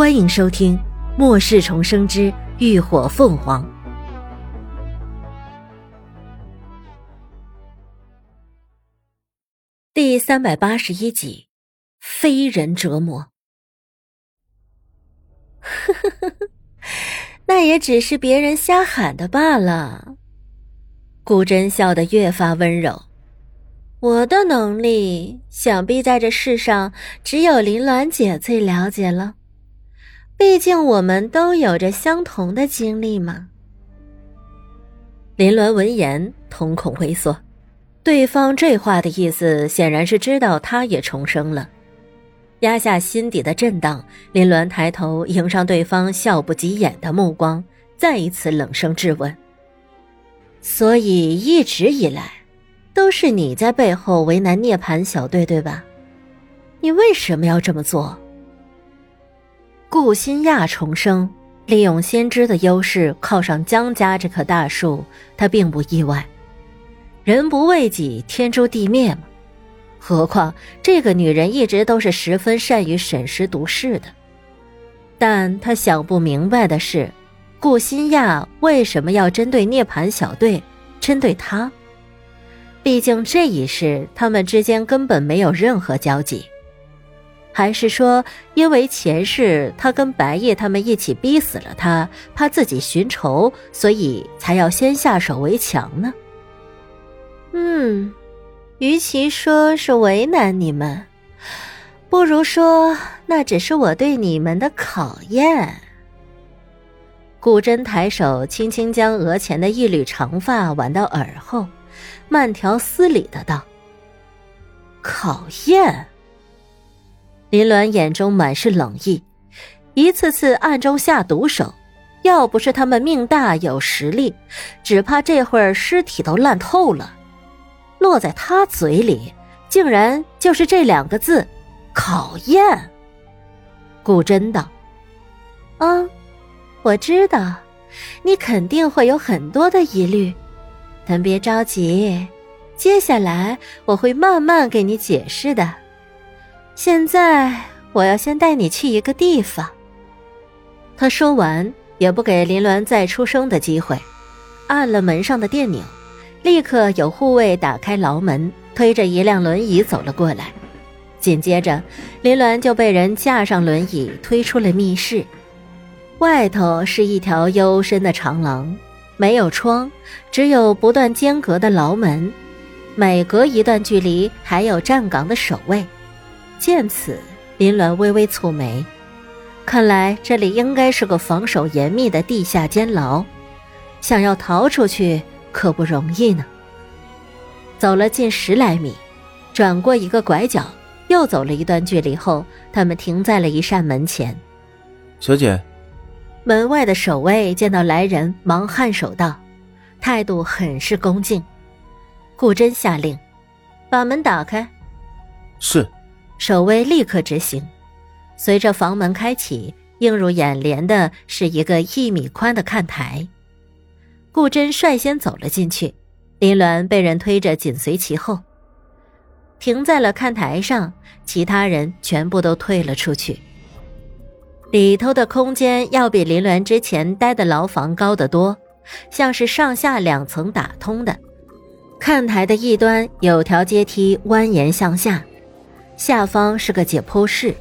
欢迎收听《末世重生之浴火凤凰》第三百八十一集：非人折磨。呵呵呵呵，那也只是别人瞎喊的罢了。顾真笑得越发温柔。我的能力，想必在这世上只有林鸾姐最了解了。毕竟我们都有着相同的经历嘛。林鸾闻言，瞳孔微缩，对方这话的意思显然是知道他也重生了。压下心底的震荡，林鸾抬头迎上对方笑不及眼的目光，再一次冷声质问：“所以一直以来，都是你在背后为难涅槃小队，对吧？你为什么要这么做？”顾新亚重生，利用先知的优势靠上江家这棵大树，他并不意外。人不为己，天诛地灭嘛。何况这个女人一直都是十分善于审时度势的。但他想不明白的是，顾新亚为什么要针对涅槃小队，针对他？毕竟这一世他们之间根本没有任何交集。还是说，因为前世他跟白夜他们一起逼死了他，怕自己寻仇，所以才要先下手为强呢？嗯，与其说是为难你们，不如说那只是我对你们的考验。古真抬手，轻轻将额前的一缕长发挽到耳后，慢条斯理的道：“考验。”林鸾眼中满是冷意，一次次暗中下毒手，要不是他们命大有实力，只怕这会儿尸体都烂透了。落在他嘴里，竟然就是这两个字：考验。顾真道：“啊，我知道，你肯定会有很多的疑虑，但别着急，接下来我会慢慢给你解释的。”现在我要先带你去一个地方。他说完，也不给林鸾再出声的机会，按了门上的电钮，立刻有护卫打开牢门，推着一辆轮椅走了过来。紧接着，林鸾就被人架上轮椅推出了密室。外头是一条幽深的长廊，没有窗，只有不断间隔的牢门，每隔一段距离还有站岗的守卫。见此，林鸾微微蹙眉，看来这里应该是个防守严密的地下监牢，想要逃出去可不容易呢。走了近十来米，转过一个拐角，又走了一段距离后，他们停在了一扇门前。小姐，门外的守卫见到来人，忙颔首道，态度很是恭敬。顾真下令，把门打开。是。守卫立刻执行，随着房门开启，映入眼帘的是一个一米宽的看台。顾真率先走了进去，林鸾被人推着紧随其后，停在了看台上。其他人全部都退了出去。里头的空间要比林鸾之前待的牢房高得多，像是上下两层打通的。看台的一端有条阶梯蜿蜒向下。下方是个解剖室，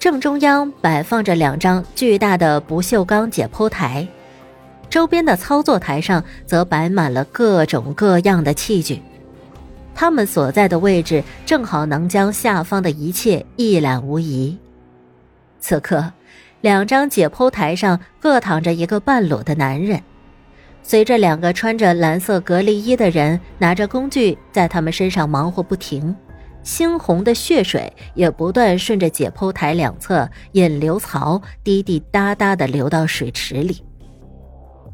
正中央摆放着两张巨大的不锈钢解剖台，周边的操作台上则摆满了各种各样的器具。他们所在的位置正好能将下方的一切一览无遗。此刻，两张解剖台上各躺着一个半裸的男人，随着两个穿着蓝色隔离衣的人拿着工具在他们身上忙活不停。猩红的血水也不断顺着解剖台两侧引流槽滴滴答答地流到水池里。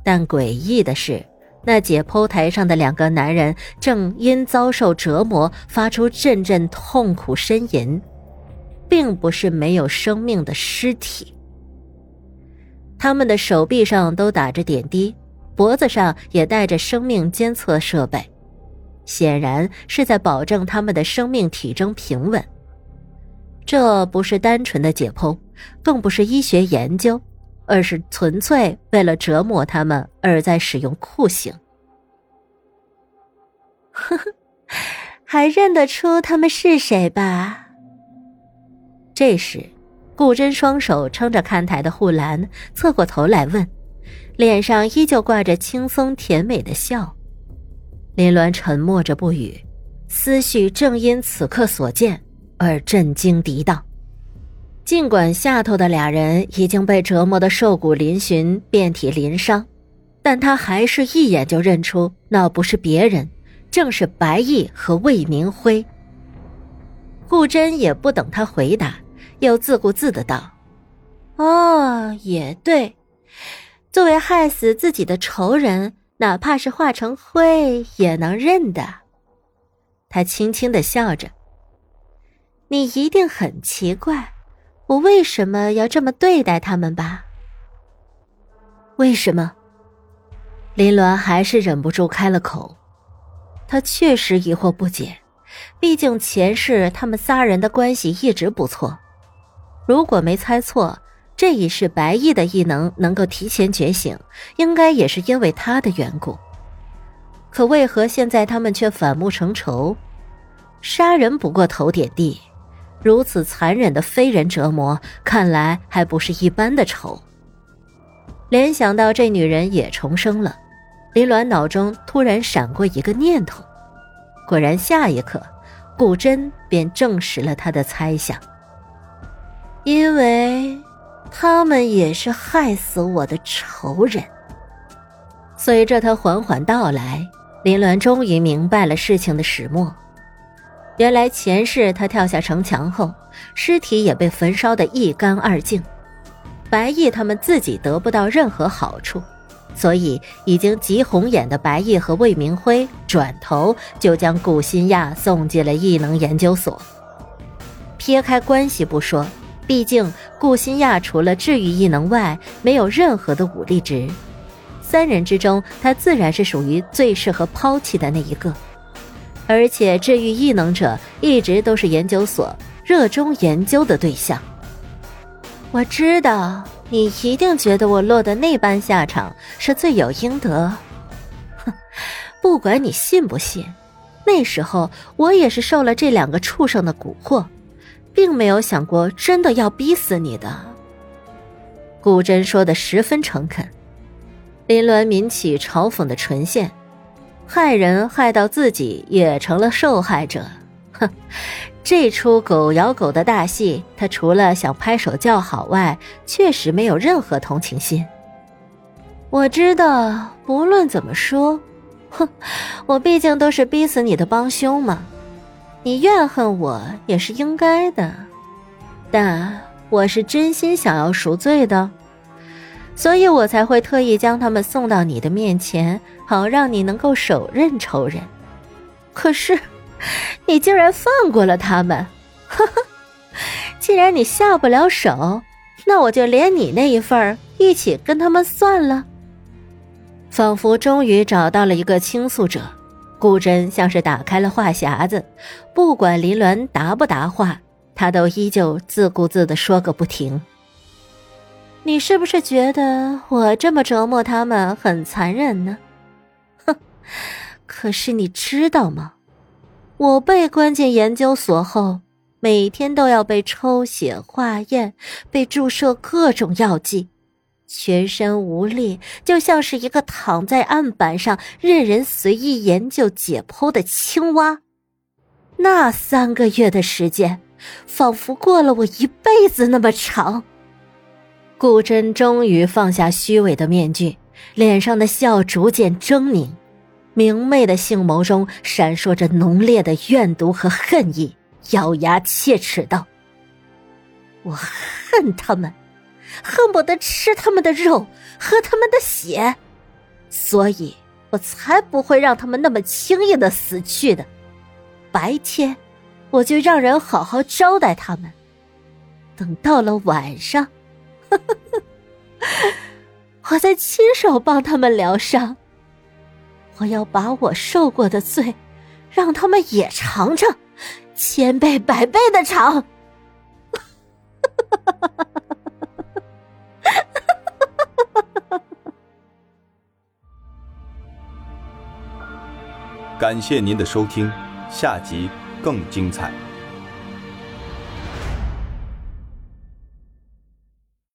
但诡异的是，那解剖台上的两个男人正因遭受折磨发出阵阵痛苦呻吟，并不是没有生命的尸体。他们的手臂上都打着点滴，脖子上也带着生命监测设备。显然是在保证他们的生命体征平稳。这不是单纯的解剖，更不是医学研究，而是纯粹为了折磨他们而在使用酷刑。呵呵，还认得出他们是谁吧？这时，顾真双手撑着看台的护栏，侧过头来问，脸上依旧挂着轻松甜美的笑。林鸾沉默着不语，思绪正因此刻所见而震惊涤荡。尽管下头的俩人已经被折磨得瘦骨嶙峋、遍体鳞伤，但他还是一眼就认出那不是别人，正是白毅和魏明辉。顾真也不等他回答，又自顾自的道：“哦，也对，作为害死自己的仇人。”哪怕是化成灰也能认的。他轻轻的笑着。你一定很奇怪，我为什么要这么对待他们吧？为什么？林鸾还是忍不住开了口。他确实疑惑不解，毕竟前世他们仨人的关系一直不错。如果没猜错。这一世白毅的异能能够提前觉醒，应该也是因为他的缘故。可为何现在他们却反目成仇？杀人不过头点地，如此残忍的非人折磨，看来还不是一般的仇。联想到这女人也重生了，林鸾脑中突然闪过一个念头。果然，下一刻，顾真便证实了他的猜想，因为。他们也是害死我的仇人。随着他缓缓道来，林鸾终于明白了事情的始末。原来前世他跳下城墙后，尸体也被焚烧得一干二净。白毅他们自己得不到任何好处，所以已经急红眼的白毅和魏明辉转头就将顾新亚送进了异能研究所。撇开关系不说。毕竟，顾新亚除了治愈异能外，没有任何的武力值。三人之中，他自然是属于最适合抛弃的那一个。而且，治愈异能者一直都是研究所热衷研究的对象。我知道你一定觉得我落得那般下场是罪有应得。哼，不管你信不信，那时候我也是受了这两个畜生的蛊惑。并没有想过真的要逼死你的。顾真说的十分诚恳，林鸾抿起嘲讽的唇线，害人害到自己也成了受害者。哼，这出狗咬狗的大戏，他除了想拍手叫好外，确实没有任何同情心。我知道，不论怎么说，哼，我毕竟都是逼死你的帮凶嘛。你怨恨我也是应该的，但我是真心想要赎罪的，所以我才会特意将他们送到你的面前，好让你能够手刃仇人。可是，你竟然放过了他们，呵呵。既然你下不了手，那我就连你那一份儿一起跟他们算了。仿佛终于找到了一个倾诉者。顾真像是打开了话匣子，不管林鸾答不答话，他都依旧自顾自的说个不停。你是不是觉得我这么折磨他们很残忍呢？哼！可是你知道吗？我被关进研究所后，每天都要被抽血化验，被注射各种药剂。全身无力，就像是一个躺在案板上任人随意研究解剖的青蛙。那三个月的时间，仿佛过了我一辈子那么长。顾真终于放下虚伪的面具，脸上的笑逐渐狰狞，明媚的杏眸中闪烁着浓烈的怨毒和恨意，咬牙切齿道：“我恨他们。”恨不得吃他们的肉，喝他们的血，所以我才不会让他们那么轻易的死去的。白天，我就让人好好招待他们；等到了晚上，我再亲手帮他们疗伤。我要把我受过的罪，让他们也尝尝，千倍百倍的尝。感谢您的收听，下集更精彩。